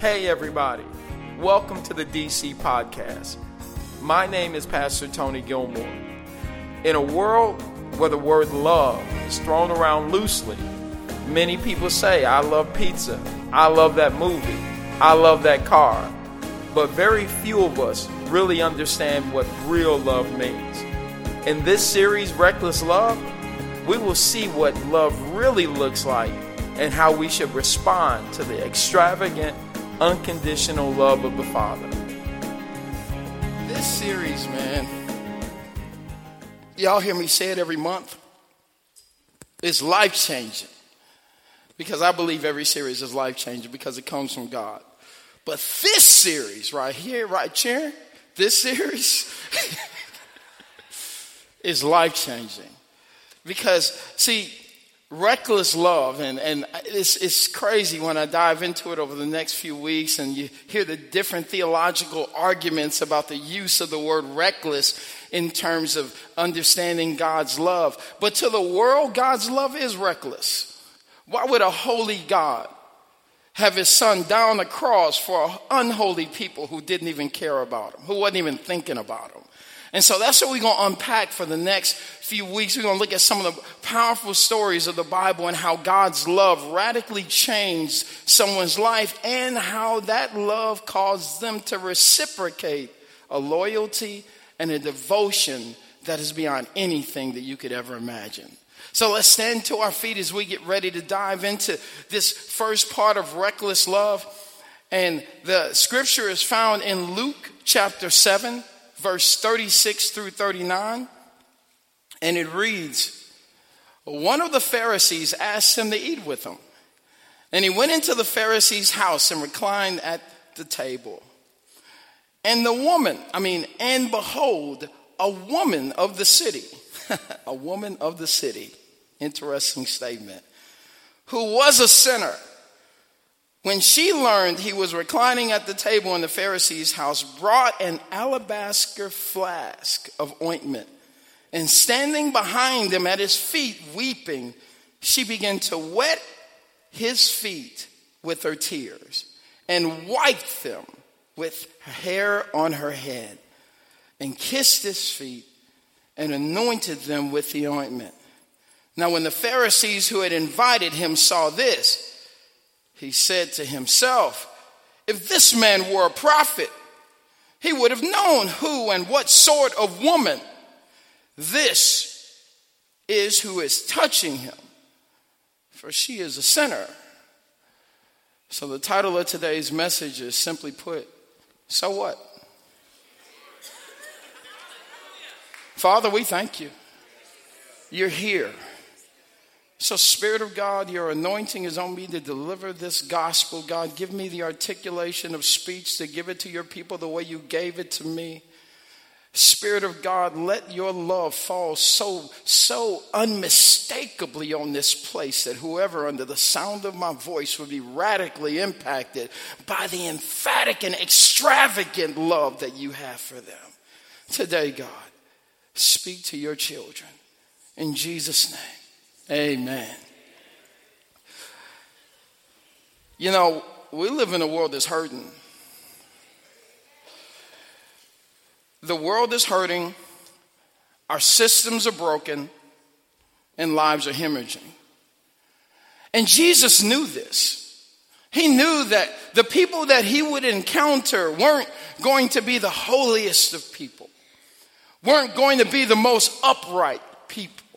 Hey, everybody. Welcome to the DC Podcast. My name is Pastor Tony Gilmore. In a world where the word love is thrown around loosely, many people say, I love pizza, I love that movie, I love that car. But very few of us really understand what real love means. In this series, Reckless Love, we will see what love really looks like and how we should respond to the extravagant, unconditional love of the Father. This series, man, y'all hear me say it every month. It's life changing. Because I believe every series is life changing because it comes from God. But this series right here, right here, this series is life changing. Because, see, reckless love, and, and it's, it's crazy when I dive into it over the next few weeks and you hear the different theological arguments about the use of the word reckless in terms of understanding God's love. But to the world, God's love is reckless. Why would a holy God have his son down the cross for unholy people who didn't even care about him, who wasn't even thinking about him? And so that's what we're going to unpack for the next few weeks. We're going to look at some of the powerful stories of the Bible and how God's love radically changed someone's life and how that love caused them to reciprocate a loyalty and a devotion that is beyond anything that you could ever imagine. So let's stand to our feet as we get ready to dive into this first part of reckless love. And the scripture is found in Luke chapter 7 verse 36 through 39. And it reads One of the Pharisees asked him to eat with him. And he went into the Pharisee's house and reclined at the table. And the woman, I mean, and behold, a woman of the city, a woman of the city, interesting statement, who was a sinner when she learned he was reclining at the table in the Pharisee's house, brought an alabaster flask of ointment, and standing behind him at his feet, weeping, she began to wet his feet with her tears and wiped them with her hair on her head and kissed his feet and anointed them with the ointment. Now, when the Pharisees who had invited him saw this, he said to himself, If this man were a prophet, he would have known who and what sort of woman this is who is touching him, for she is a sinner. So, the title of today's message is simply put, So what? Father, we thank you. You're here. So, Spirit of God, your anointing is on me to deliver this gospel. God, give me the articulation of speech to give it to your people the way you gave it to me. Spirit of God, let your love fall so, so unmistakably on this place that whoever under the sound of my voice would be radically impacted by the emphatic and extravagant love that you have for them. Today, God, speak to your children. In Jesus' name. Amen. You know, we live in a world that's hurting. The world is hurting, our systems are broken, and lives are hemorrhaging. And Jesus knew this. He knew that the people that he would encounter weren't going to be the holiest of people, weren't going to be the most upright people.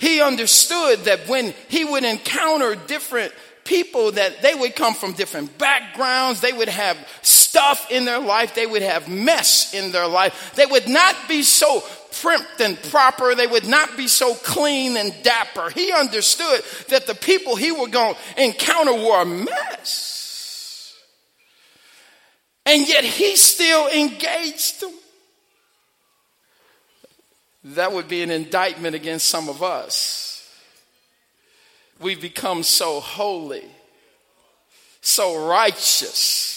He understood that when he would encounter different people that they would come from different backgrounds, they would have stuff in their life, they would have mess in their life. They would not be so primped and proper, they would not be so clean and dapper. He understood that the people he would go encounter were a mess. And yet he still engaged them that would be an indictment against some of us. We've become so holy, so righteous.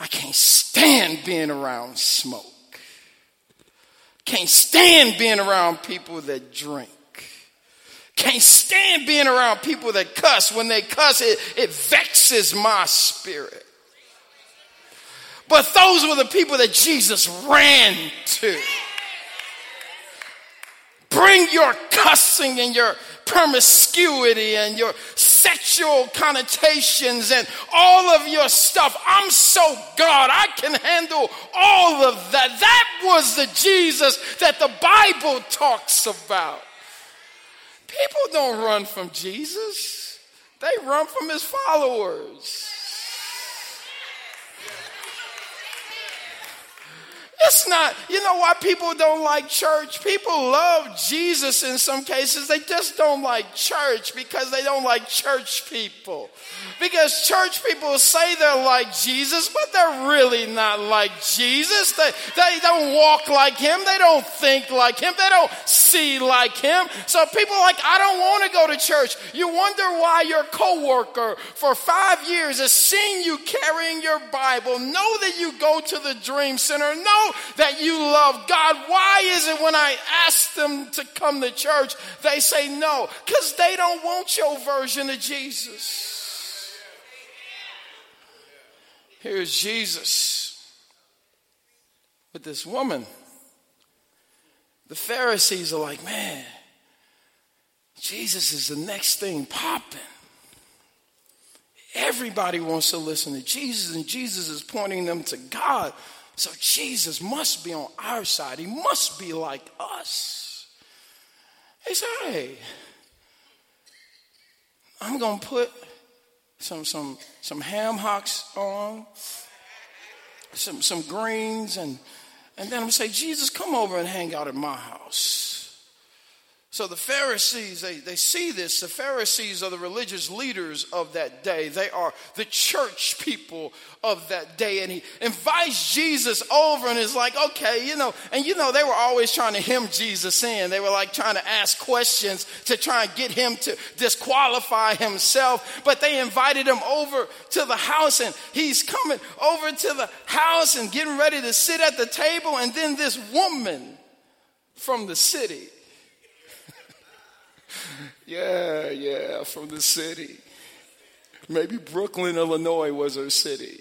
I can't stand being around smoke. Can't stand being around people that drink. Can't stand being around people that cuss. When they cuss, it, it vexes my spirit. But those were the people that Jesus ran to. Bring your cussing and your promiscuity and your sexual connotations and all of your stuff. I'm so God, I can handle all of that. That was the Jesus that the Bible talks about. People don't run from Jesus, they run from his followers. It's not, you know why people don't like church? People love Jesus in some cases. They just don't like church because they don't like church people. Because church people say they're like Jesus, but they're really not like Jesus. They, they don't walk like him. They don't think like him. They don't see like him. So people like, I don't want to go to church. You wonder why your coworker for five years has seen you carrying your Bible, know that you go to the Dream Center, know that you love God. Why is it when I ask them to come to church, they say no? Because they don't want your version of Jesus. Here's Jesus with this woman. The Pharisees are like, man, Jesus is the next thing popping. Everybody wants to listen to Jesus, and Jesus is pointing them to God. So Jesus must be on our side. He must be like us. He said, hey, I'm going to put some, some, some ham hocks on, some, some greens, and, and then I'm going to say, Jesus, come over and hang out at my house. So the Pharisees, they, they see this. The Pharisees are the religious leaders of that day. They are the church people of that day. And he invites Jesus over and is like, okay, you know, and you know, they were always trying to hem Jesus in. They were like trying to ask questions to try and get him to disqualify himself. But they invited him over to the house and he's coming over to the house and getting ready to sit at the table. And then this woman from the city yeah, yeah, from the city. Maybe Brooklyn, Illinois was her city.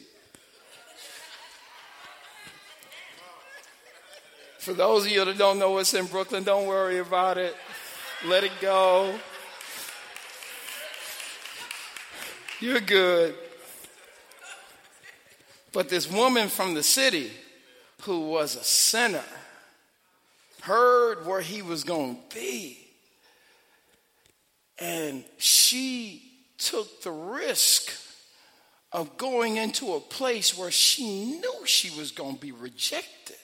For those of you that don't know what's in Brooklyn, don't worry about it. Let it go. You're good. But this woman from the city who was a sinner heard where he was going to be and she took the risk of going into a place where she knew she was going to be rejected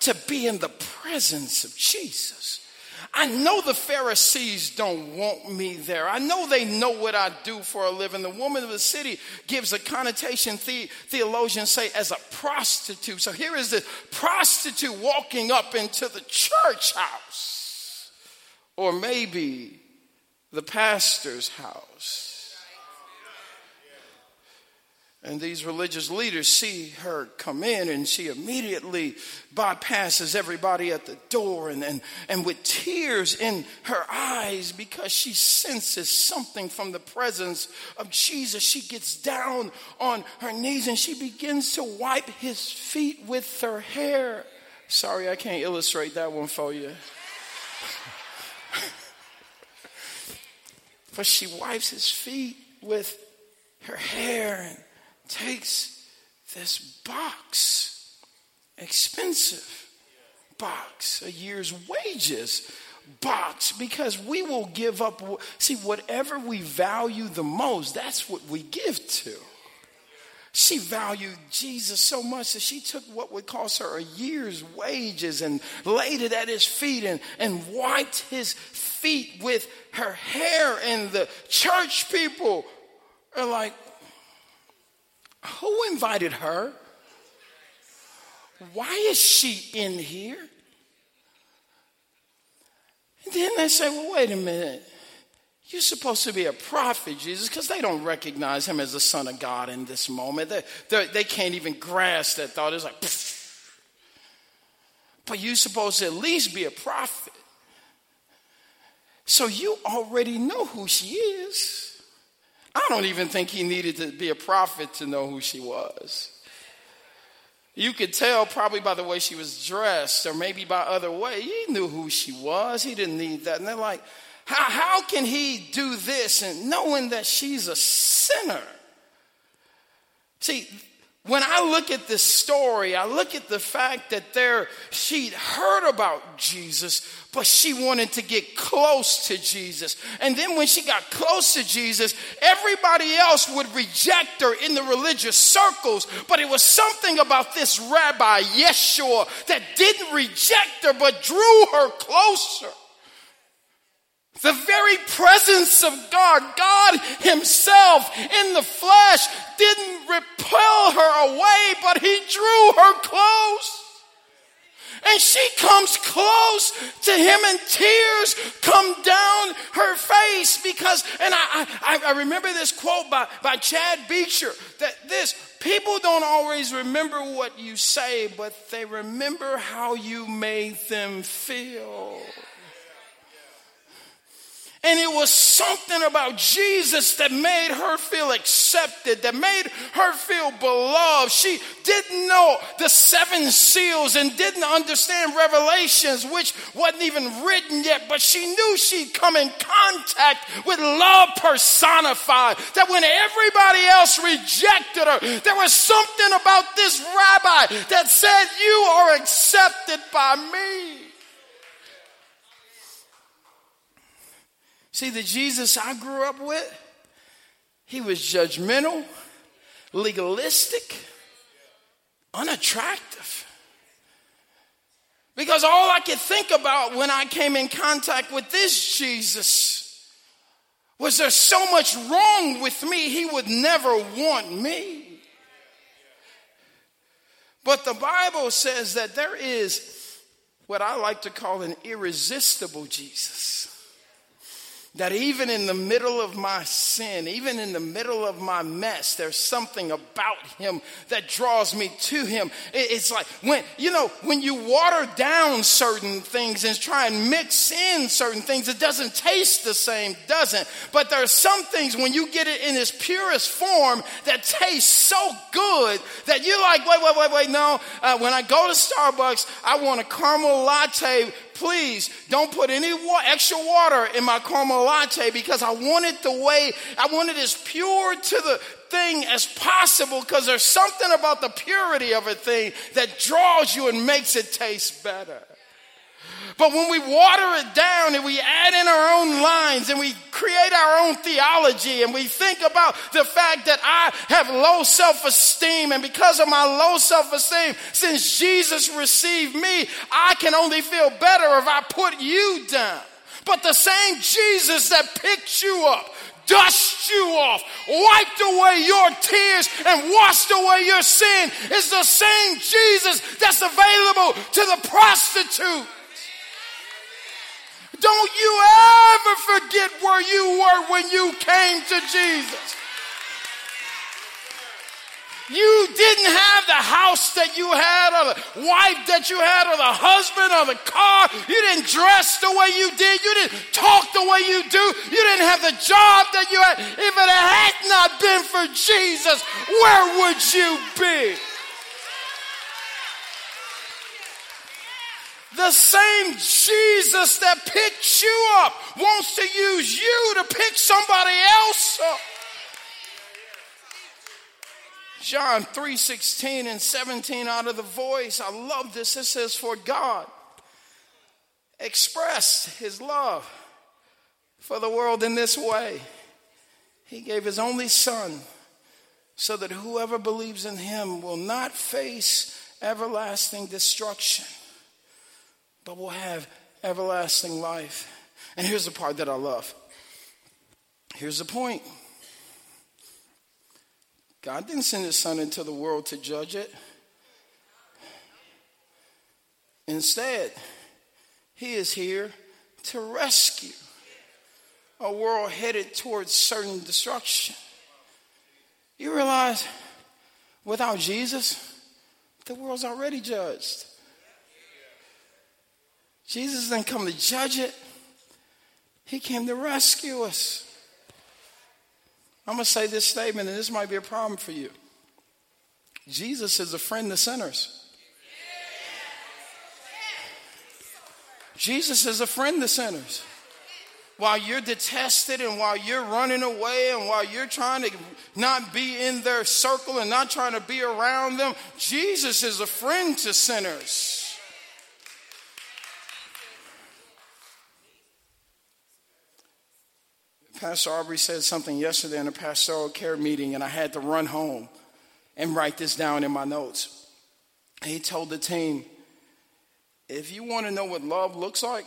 to be in the presence of Jesus. I know the Pharisees don't want me there. I know they know what I do for a living. The woman of the city gives a connotation, the, theologians say, as a prostitute. So here is the prostitute walking up into the church house. Or maybe the pastor's house. And these religious leaders see her come in, and she immediately bypasses everybody at the door and, and, and with tears in her eyes because she senses something from the presence of Jesus. She gets down on her knees and she begins to wipe his feet with her hair. Sorry, I can't illustrate that one for you. For she wipes his feet with her hair and takes this box, expensive box, a year's wages box, because we will give up. See, whatever we value the most, that's what we give to. She valued Jesus so much that she took what would cost her a year's wages and laid it at his feet and, and wiped his feet with her hair. And the church people are like, Who invited her? Why is she in here? And then they say, Well, wait a minute. You're supposed to be a prophet, Jesus, because they don't recognize him as the Son of God in this moment. They, they, they can't even grasp that thought. It's like, Pfft. but you're supposed to at least be a prophet. So you already know who she is. I don't even think he needed to be a prophet to know who she was. You could tell probably by the way she was dressed or maybe by other way. He knew who she was. He didn't need that. And they're like, how, how can he do this and knowing that she's a sinner? See, when I look at this story, I look at the fact that there she'd heard about Jesus, but she wanted to get close to Jesus. And then when she got close to Jesus, everybody else would reject her in the religious circles. But it was something about this rabbi, Yeshua, that didn't reject her, but drew her closer. The very presence of God, God Himself in the flesh, didn't repel her away, but He drew her close. And she comes close to him and tears come down her face because, and I, I, I remember this quote by, by Chad Beecher that this, people don't always remember what you say, but they remember how you made them feel. And it was something about Jesus that made her feel accepted, that made her feel beloved. She didn't know the seven seals and didn't understand Revelations, which wasn't even written yet, but she knew she'd come in contact with love personified. That when everybody else rejected her, there was something about this rabbi that said, You are accepted by me. See, the Jesus I grew up with, he was judgmental, legalistic, unattractive. Because all I could think about when I came in contact with this Jesus was there so much wrong with me, he would never want me. But the Bible says that there is what I like to call an irresistible Jesus that even in the middle of my sin, even in the middle of my mess, there's something about him that draws me to him. It's like when, you know, when you water down certain things and try and mix in certain things, it doesn't taste the same, doesn't. But there are some things when you get it in its purest form that taste so good that you're like, wait, wait, wait, wait, no. Uh, when I go to Starbucks, I want a caramel latte please don't put any extra water in my caramel latte because I want it the way, I want it as pure to the thing as possible because there's something about the purity of a thing that draws you and makes it taste better. But when we water it down and we add in our own lines and we create our own theology and we think about the fact that I have low self esteem and because of my low self esteem, since Jesus received me, I can only feel better if I put you down. But the same Jesus that picked you up, dust you off, wiped away your tears, and washed away your sin is the same Jesus that's available to the prostitute. Don't you ever forget where you were when you came to Jesus. You didn't have the house that you had, or the wife that you had, or the husband, or the car. You didn't dress the way you did. You didn't talk the way you do. You didn't have the job that you had. If it had not been for Jesus, where would you be? The same Jesus that picked you up wants to use you to pick somebody else up. John 3 16 and 17 out of the voice. I love this. It says, For God expressed his love for the world in this way. He gave his only son so that whoever believes in him will not face everlasting destruction but will have everlasting life. And here's the part that I love. Here's the point God didn't send his son into the world to judge it. Instead, he is here to rescue a world headed towards certain destruction. You realize without Jesus, the world's already judged. Jesus didn't come to judge it, He came to rescue us. I'm going to say this statement, and this might be a problem for you. Jesus is a friend to sinners. Jesus is a friend to sinners. While you're detested and while you're running away and while you're trying to not be in their circle and not trying to be around them, Jesus is a friend to sinners. Pastor Aubrey said something yesterday in a pastoral care meeting, and I had to run home and write this down in my notes. He told the team, if you want to know what love looks like,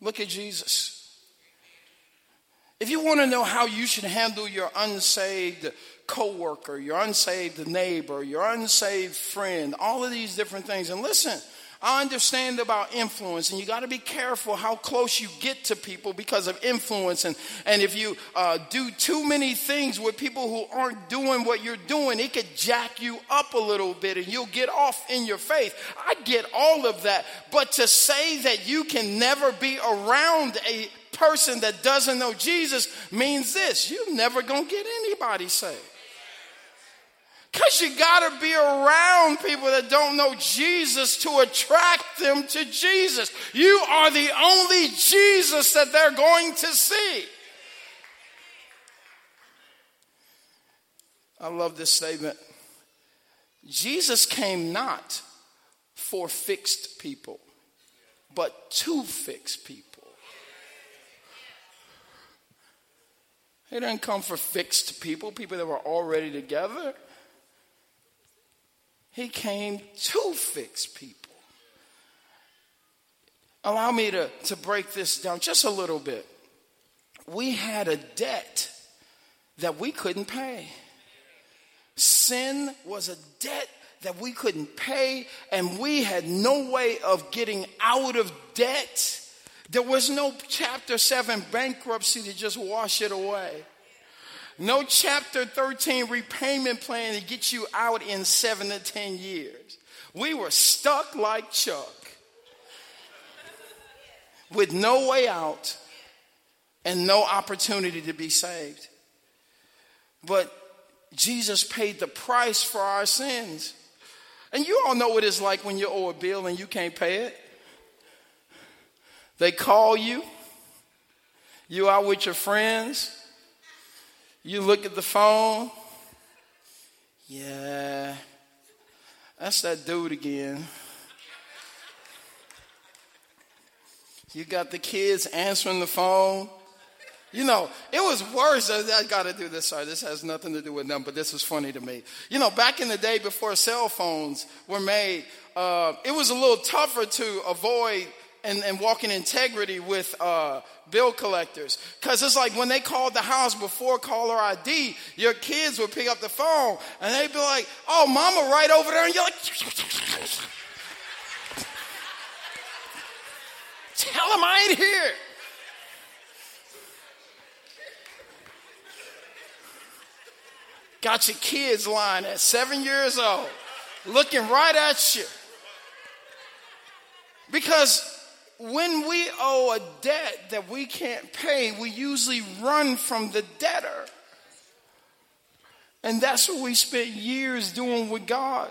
look at Jesus. If you want to know how you should handle your unsaved coworker, your unsaved neighbor, your unsaved friend, all of these different things, and listen, I understand about influence, and you got to be careful how close you get to people because of influence. And, and if you uh, do too many things with people who aren't doing what you're doing, it could jack you up a little bit and you'll get off in your faith. I get all of that. But to say that you can never be around a person that doesn't know Jesus means this you're never going to get anybody saved. Because you got to be around people that don't know Jesus to attract them to Jesus. You are the only Jesus that they're going to see. I love this statement. Jesus came not for fixed people, but to fix people. He didn't come for fixed people, people that were already together. He came to fix people. Allow me to, to break this down just a little bit. We had a debt that we couldn't pay. Sin was a debt that we couldn't pay, and we had no way of getting out of debt. There was no chapter 7 bankruptcy to just wash it away. No chapter 13 repayment plan to get you out in seven to 10 years. We were stuck like Chuck with no way out and no opportunity to be saved. But Jesus paid the price for our sins. And you all know what it's like when you owe a bill and you can't pay it. They call you, you out with your friends, you look at the phone. Yeah, that's that dude again. You got the kids answering the phone. You know, it was worse. I, got to do this. Sorry, this has nothing to do with them, but this was funny to me. You know, back in the day before cell phones were made, uh, it was a little tougher to avoid and, and walk in integrity with uh, bill collectors. Because it's like when they called the house before caller ID, your kids would pick up the phone and they'd be like, oh, mama, right over there. And you're like, tell them I ain't here. Got your kids lying at seven years old, looking right at you. Because when we owe a debt that we can't pay, we usually run from the debtor. And that's what we spent years doing with God.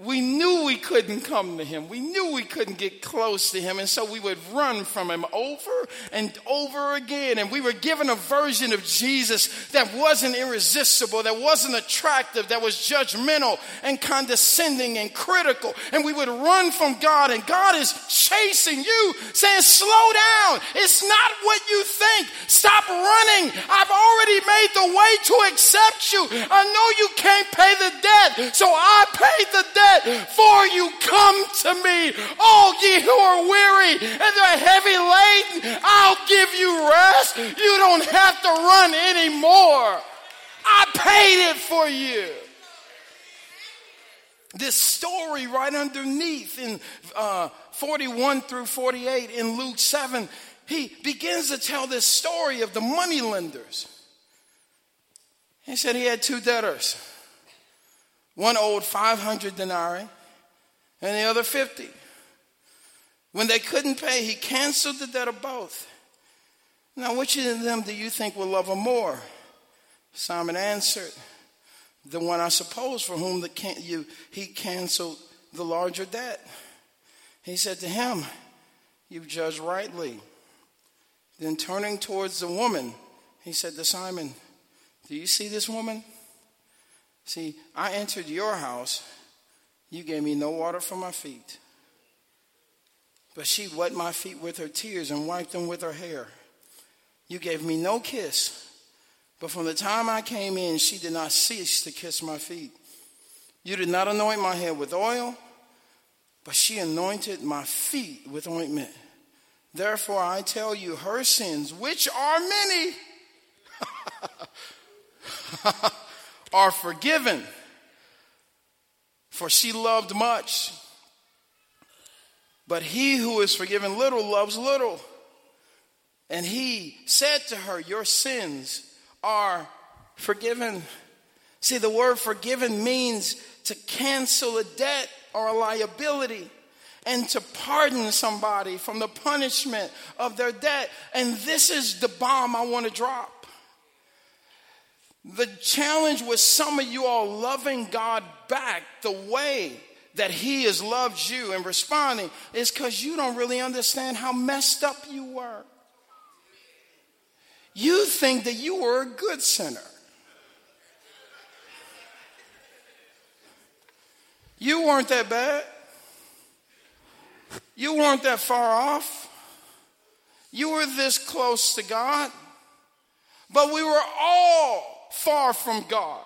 We knew we couldn't come to him. We knew we couldn't get close to him. And so we would run from him over and over again. And we were given a version of Jesus that wasn't irresistible, that wasn't attractive, that was judgmental and condescending and critical. And we would run from God. And God is chasing you, saying, Slow down. It's not what you think. Stop running. I've already made the way to accept you. I know you can't pay the debt. So I paid the debt for you come to me, all ye who are weary and are heavy laden. I'll give you rest. You don't have to run anymore. I paid it for you. This story right underneath in uh, 41 through 48 in Luke 7, he begins to tell this story of the money lenders. He said he had two debtors. One owed 500 denarii and the other 50. When they couldn't pay, he canceled the debt of both Now, which of them do you think will love him more? Simon answered, The one I suppose for whom the can- you, he canceled the larger debt. He said to him, You've judged rightly. Then turning towards the woman, he said to Simon, Do you see this woman? See, I entered your house. You gave me no water for my feet. But she wet my feet with her tears and wiped them with her hair. You gave me no kiss. But from the time I came in, she did not cease to kiss my feet. You did not anoint my head with oil, but she anointed my feet with ointment. Therefore, I tell you, her sins, which are many, are forgiven. For she loved much. But he who is forgiven little loves little. And he said to her, Your sins are forgiven. See, the word forgiven means to cancel a debt or a liability and to pardon somebody from the punishment of their debt. And this is the bomb I want to drop. The challenge with some of you all loving God back the way that He has loved you and responding is because you don't really understand how messed up you were. You think that you were a good sinner. You weren't that bad. You weren't that far off. You were this close to God. But we were all far from God.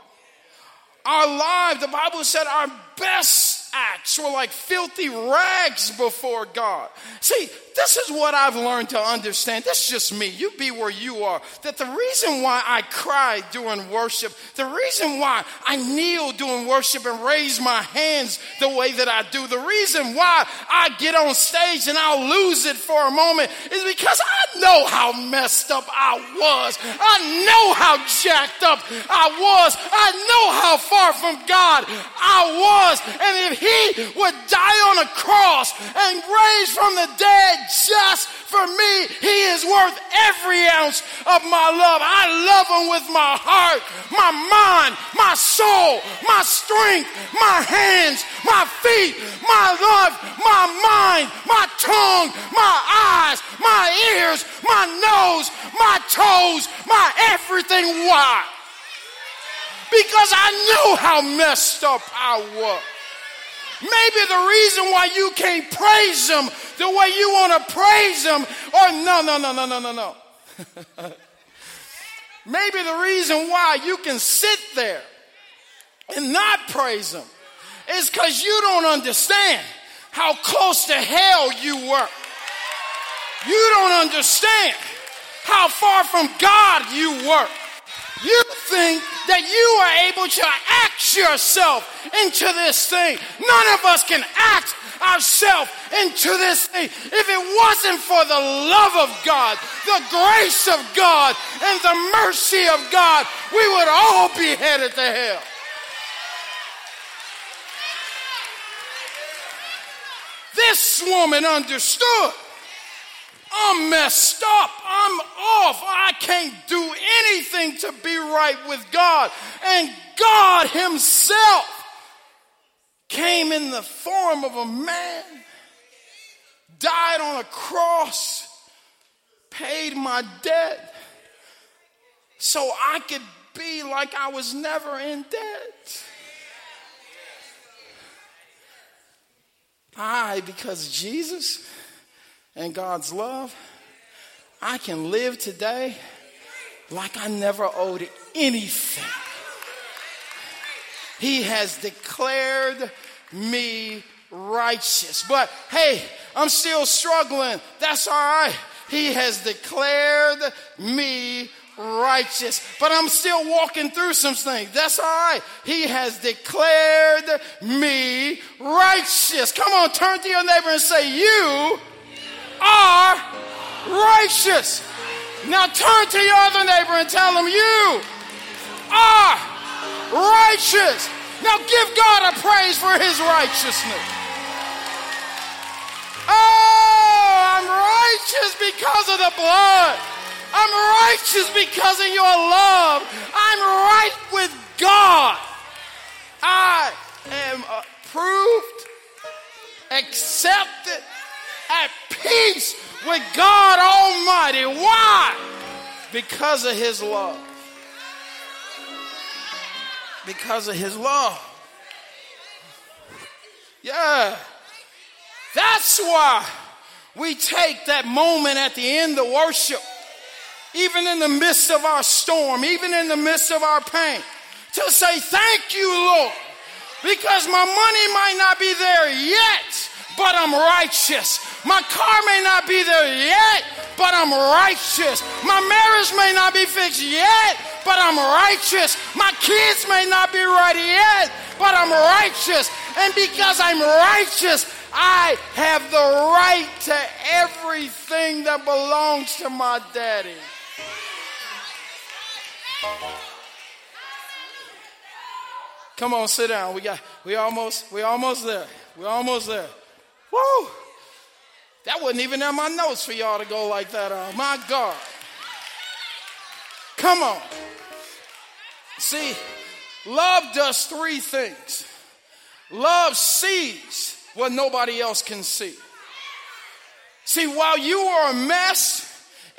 Our lives, the Bible said, our best acts were like filthy rags before God. See, this is what I've learned to understand. That's just me. You be where you are. That the reason why I cry during worship, the reason why I kneel during worship and raise my hands the way that I do, the reason why I get on stage and I'll lose it for a moment is because I know how messed up I was. I know how jacked up I was. I know how far from God I was. And if He would die on a cross and raise from the dead just for me. He is worth every ounce of my love. I love him with my heart, my mind, my soul, my strength, my hands, my feet, my love, my mind, my tongue, my eyes, my ears, my nose, my toes, my everything. Why? Because I knew how messed up I was. Maybe the reason why you can't praise Him the way you want to praise Him, or no, no, no, no, no, no, no. Maybe the reason why you can sit there and not praise Him is because you don't understand how close to hell you were. You don't understand how far from God you were. You think that you are able to act yourself into this thing. None of us can act ourselves into this thing. If it wasn't for the love of God, the grace of God, and the mercy of God, we would all be headed to hell. This woman understood. I'm messed up. I'm off. I can't do anything to be right with God. And God Himself came in the form of a man, died on a cross, paid my debt, so I could be like I was never in debt. I, because Jesus and God's love, I can live today like I never owed anything. He has declared me righteous. But hey, I'm still struggling. That's all right. He has declared me righteous. But I'm still walking through some things. That's all right. He has declared me righteous. Come on, turn to your neighbor and say, You are righteous. Now turn to your other neighbor and tell him, You are righteous. Now give God a praise for his righteousness. Oh, I'm righteous because of the blood. I'm righteous because of your love. I'm right with God. I am approved, accepted, at peace with God Almighty. Why? Because of His love. Because of His love. Yeah. That's why we take that moment at the end of worship, even in the midst of our storm, even in the midst of our pain, to say, Thank you, Lord, because my money might not be there yet, but I'm righteous. My car may not be there yet, but I'm righteous. My marriage may not be fixed yet, but I'm righteous. My kids may not be right yet, but I'm righteous. And because I'm righteous, I have the right to everything that belongs to my daddy. Come on, sit down. We got we almost we almost there. We're almost there. Woo! That wasn't even in my notes for y'all to go like that. Oh my God. Come on. See, love does three things. Love sees what nobody else can see. See, while you are a mess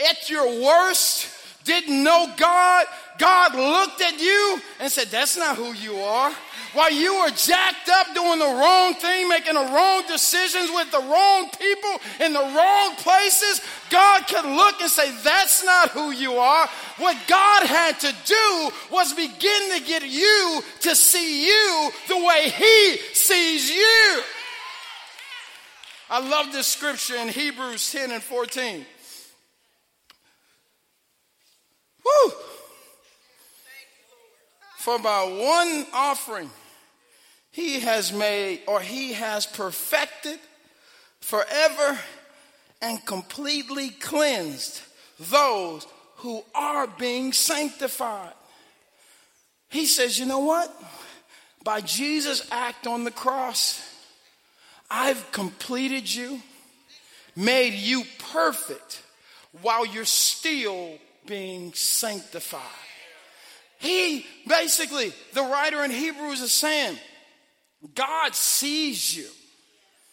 at your worst, didn't know God, God looked at you and said, That's not who you are. While you were jacked up doing the wrong thing, making the wrong decisions with the wrong people in the wrong places, God could look and say, That's not who you are. What God had to do was begin to get you to see you the way He sees you. I love this scripture in Hebrews 10 and 14. Woo! For by one offering, he has made or he has perfected forever and completely cleansed those who are being sanctified. He says, you know what? By Jesus' act on the cross, I've completed you, made you perfect while you're still being sanctified. He basically, the writer in Hebrews is saying, God sees you.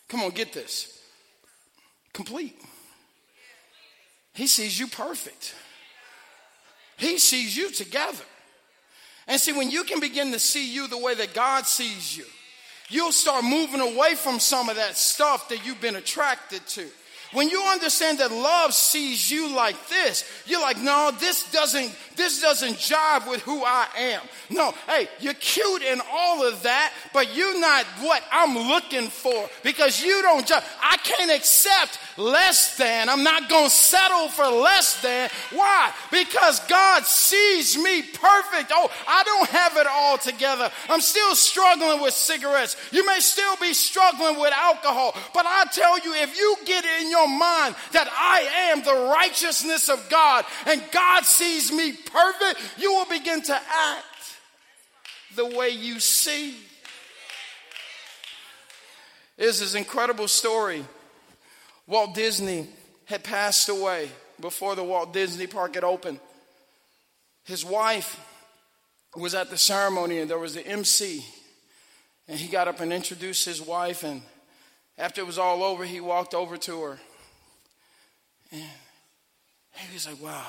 Come on, get this. Complete. He sees you perfect. He sees you together. And see, when you can begin to see you the way that God sees you, you'll start moving away from some of that stuff that you've been attracted to. When you understand that love sees you like this, you're like, no, this doesn't, this doesn't jive with who I am. No, hey, you're cute and all of that, but you're not what I'm looking for because you don't jive. I can't accept less than. I'm not going to settle for less than. Why? Because God sees me perfect. Oh, I don't have it all together. I'm still struggling with cigarettes. You may still be struggling with alcohol, but I tell you, if you get in your your mind that I am the righteousness of God and God sees me perfect, you will begin to act the way you see. Is this incredible story. Walt Disney had passed away before the Walt Disney Park had opened. His wife was at the ceremony and there was the MC. And he got up and introduced his wife. And after it was all over, he walked over to her. And he was like, wow,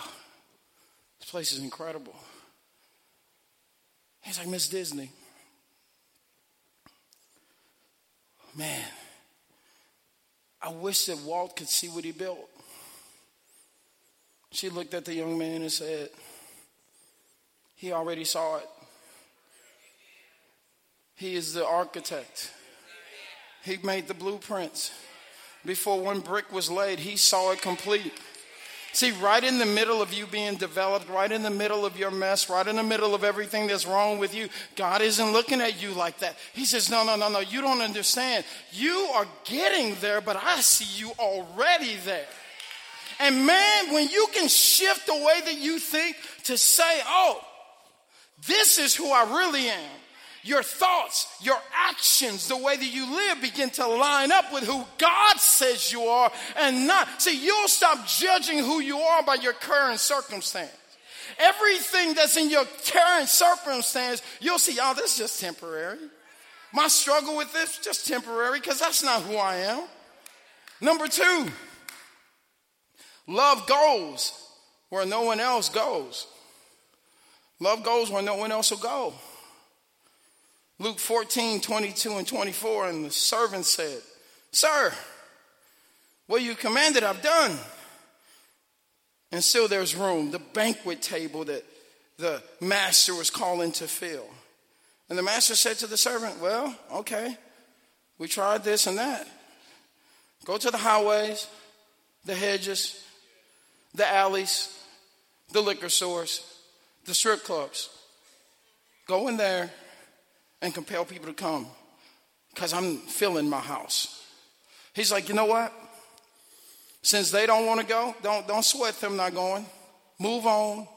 this place is incredible. He's like, Miss Disney, man, I wish that Walt could see what he built. She looked at the young man and said, He already saw it. He is the architect. He made the blueprints before one brick was laid, he saw it complete. See, right in the middle of you being developed, right in the middle of your mess, right in the middle of everything that's wrong with you, God isn't looking at you like that. He says, No, no, no, no, you don't understand. You are getting there, but I see you already there. And man, when you can shift the way that you think to say, Oh, this is who I really am. Your thoughts, your actions, the way that you live begin to line up with who God says you are and not. See, you'll stop judging who you are by your current circumstance. Everything that's in your current circumstance, you'll see, oh, this is just temporary. My struggle with this, just temporary, because that's not who I am. Number two, love goes where no one else goes. Love goes where no one else will go. Luke 14, 22 and 24, and the servant said, Sir, what you commanded, I've done. And still there's room, the banquet table that the master was calling to fill. And the master said to the servant, Well, okay, we tried this and that. Go to the highways, the hedges, the alleys, the liquor stores, the strip clubs. Go in there and compel people to come because I'm filling my house. He's like, you know what? Since they don't want to go, don't, don't sweat them not going. Move on.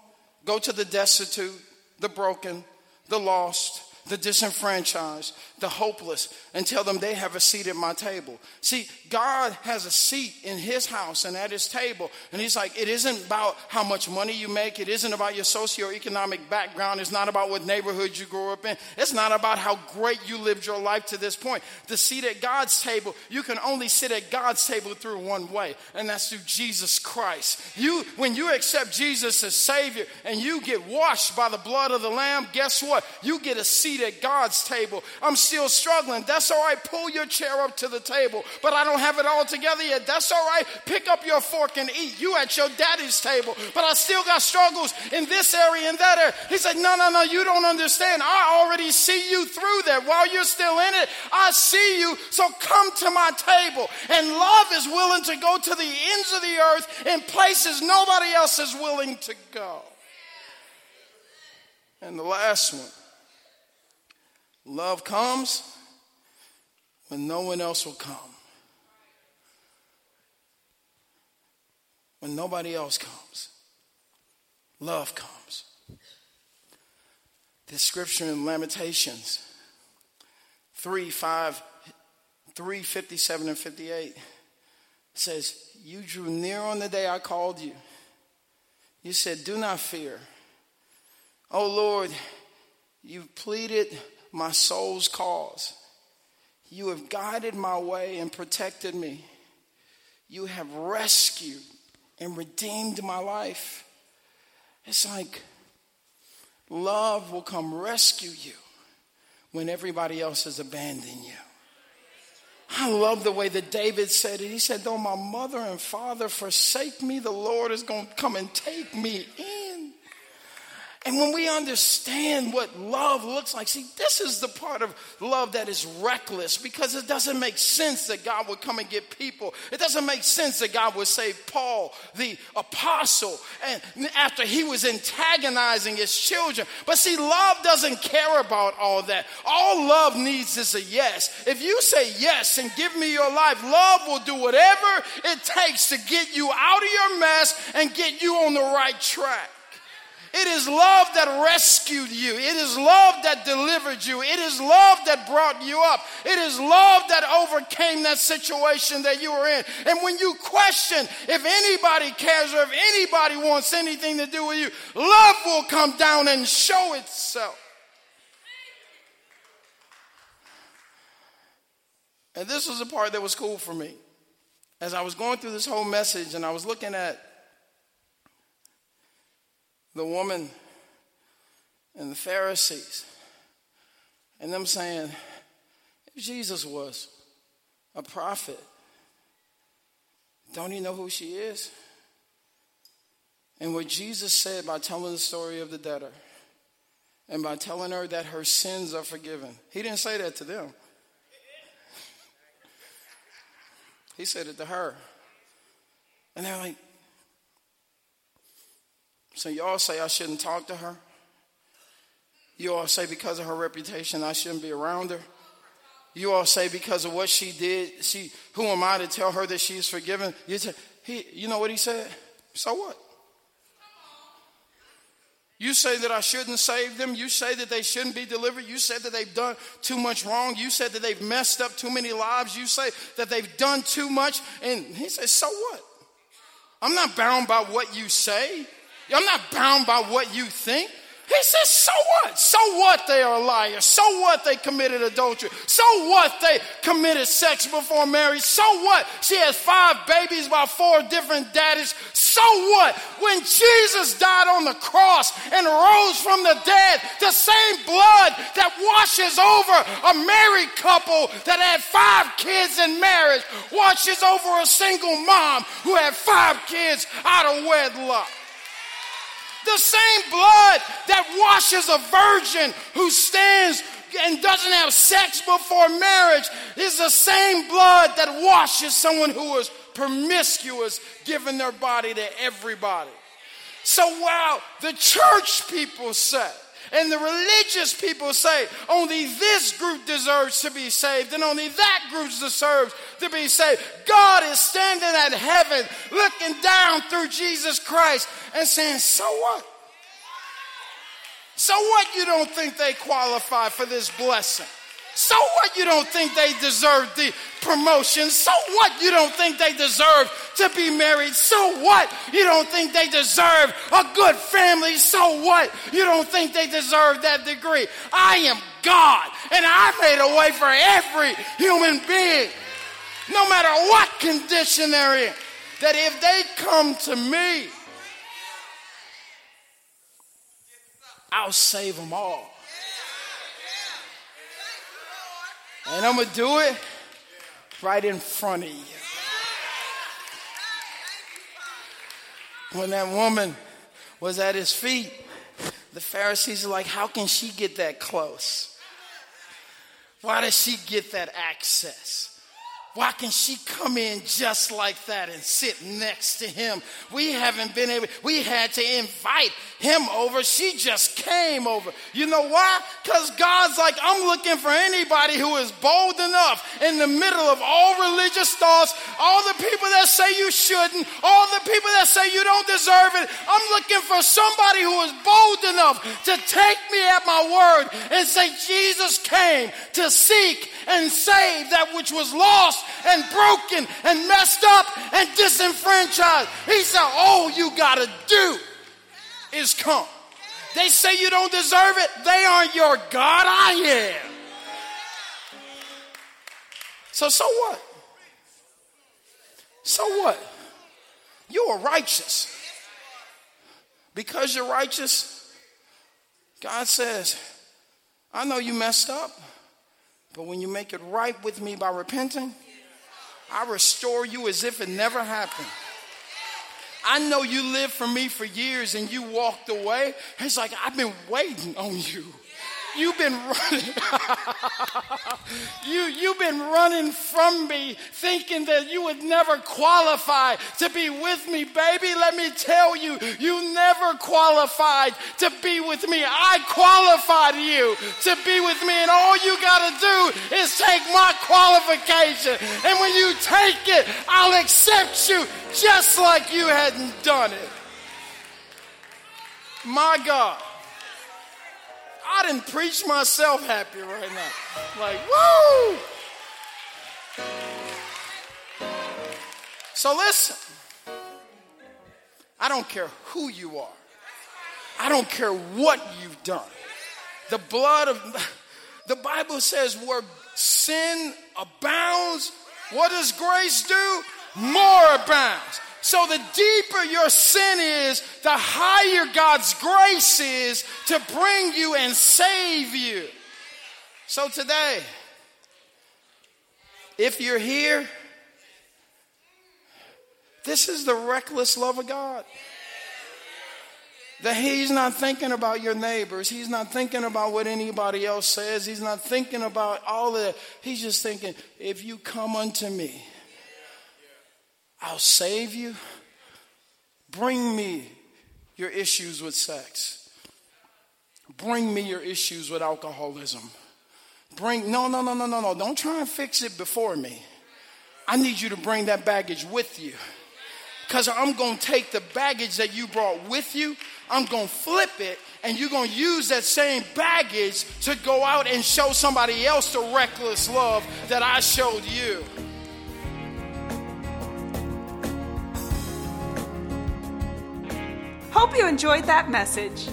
Go to the destitute, the broken, the lost, the disenfranchised, the hopeless, and tell them they have a seat at my table. See, God has a seat in his house and at his table. And he's like, it isn't about how much money you make. It isn't about your socioeconomic background. It's not about what neighborhood you grew up in. It's not about how great you lived your life to this point. The seat at God's table, you can only sit at God's table through one way, and that's through Jesus Christ. You, when you accept Jesus as Savior and you get washed by the blood of the Lamb, guess what? You get a seat at God's table. I'm still struggling. That's all right. Pull your chair up to the table, but I don't have it all together yet. That's all right. Pick up your fork and eat. You at your daddy's table, but I still got struggles in this area and that area. He said, No, no, no, you don't understand. I already see you through that. While you're still in it, I see you. So come to my table. And love is willing to go to the ends of the earth in places nobody else is willing to go. And the last one Love comes when no one else will come. When nobody else comes, love comes. This scripture in Lamentations 3 5, 3 57 and 58 says, You drew near on the day I called you. You said, Do not fear. Oh Lord, you've pleaded my soul's cause. You have guided my way and protected me. You have rescued and redeemed my life. It's like love will come rescue you when everybody else has abandoned you. I love the way that David said it. He said, Though my mother and father forsake me, the Lord is going to come and take me in. And when we understand what love looks like, see, this is the part of love that is reckless because it doesn't make sense that God would come and get people. It doesn't make sense that God would save Paul, the apostle, and after he was antagonizing his children. But see, love doesn't care about all that. All love needs is a yes. If you say yes and give me your life, love will do whatever it takes to get you out of your mess and get you on the right track. It is love that rescued you. It is love that delivered you. It is love that brought you up. It is love that overcame that situation that you were in. And when you question if anybody cares or if anybody wants anything to do with you, love will come down and show itself. And this was the part that was cool for me. As I was going through this whole message and I was looking at the woman and the Pharisees, and them saying, if Jesus was a prophet, don't you know who she is? And what Jesus said by telling the story of the debtor and by telling her that her sins are forgiven, he didn't say that to them. He said it to her. And they're like, so y'all say I shouldn't talk to her? You all say because of her reputation I shouldn't be around her? You all say because of what she did, she who am I to tell her that she is forgiven? You, say, he, you know what he said? So what? You say that I shouldn't save them. You say that they shouldn't be delivered. You said that they've done too much wrong. You said that they've messed up too many lives. You say that they've done too much. And he says, So what? I'm not bound by what you say. I'm not bound by what you think. He says, so what? So what they are liars? So what they committed adultery? So what they committed sex before marriage? So what? She has five babies by four different daddies. So what? When Jesus died on the cross and rose from the dead, the same blood that washes over a married couple that had five kids in marriage washes over a single mom who had five kids out of wedlock. The same blood that washes a virgin who stands and doesn't have sex before marriage is the same blood that washes someone who is promiscuous, giving their body to everybody. So while the church people say, and the religious people say only this group deserves to be saved and only that group deserves to be saved. God is standing at heaven looking down through Jesus Christ and saying, So what? So what you don't think they qualify for this blessing? So what you don't think they deserve the promotion? So what you don't think they deserve to be married? So what you don't think they deserve a good family? So what you don't think they deserve that degree? I am God and I made a way for every human being, no matter what condition they're in, that if they come to me, I'll save them all. And I'm going to do it right in front of you. When that woman was at his feet, the Pharisees are like, How can she get that close? Why does she get that access? Why can she come in just like that and sit next to him? We haven't been able, we had to invite him over. She just came over. You know why? Because God's like, I'm looking for anybody who is bold enough in the middle of all religious thoughts, all the people that say you shouldn't, all the people that say you don't deserve it. I'm looking for somebody who is bold enough to take me at my word and say, Jesus came to seek and save that which was and broken and messed up and disenfranchised. He said, All you got to do is come. They say you don't deserve it. They aren't your God. I am. So, so what? So what? You are righteous. Because you're righteous, God says, I know you messed up, but when you make it right with me by repenting, I restore you as if it never happened. I know you lived for me for years and you walked away. It's like, I've been waiting on you. You've been running. you, you've been running from me thinking that you would never qualify to be with me. Baby, let me tell you, you never qualified to be with me. I qualified you to be with me. And all you got to do is take my qualification. And when you take it, I'll accept you just like you hadn't done it. My God. I didn't preach myself happy right now. Like, woo! So listen, I don't care who you are. I don't care what you've done. The blood of the Bible says where sin abounds, what does grace do? More abounds. So the deeper your sin is, the higher God's grace is to bring you and save you. So today, if you're here, this is the reckless love of God. That He's not thinking about your neighbors. He's not thinking about what anybody else says. He's not thinking about all of that. He's just thinking, if you come unto me, I'll save you. Bring me your issues with sex. Bring me your issues with alcoholism. Bring, no, no, no, no, no, no. Don't try and fix it before me. I need you to bring that baggage with you. Because I'm going to take the baggage that you brought with you, I'm going to flip it, and you're going to use that same baggage to go out and show somebody else the reckless love that I showed you. Hope you enjoyed that message.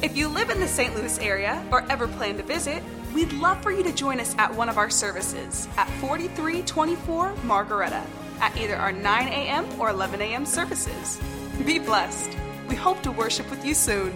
If you live in the St. Louis area or ever plan to visit, we'd love for you to join us at one of our services at 4324 Margaretta at either our 9 a.m. or 11 a.m. services. Be blessed. We hope to worship with you soon.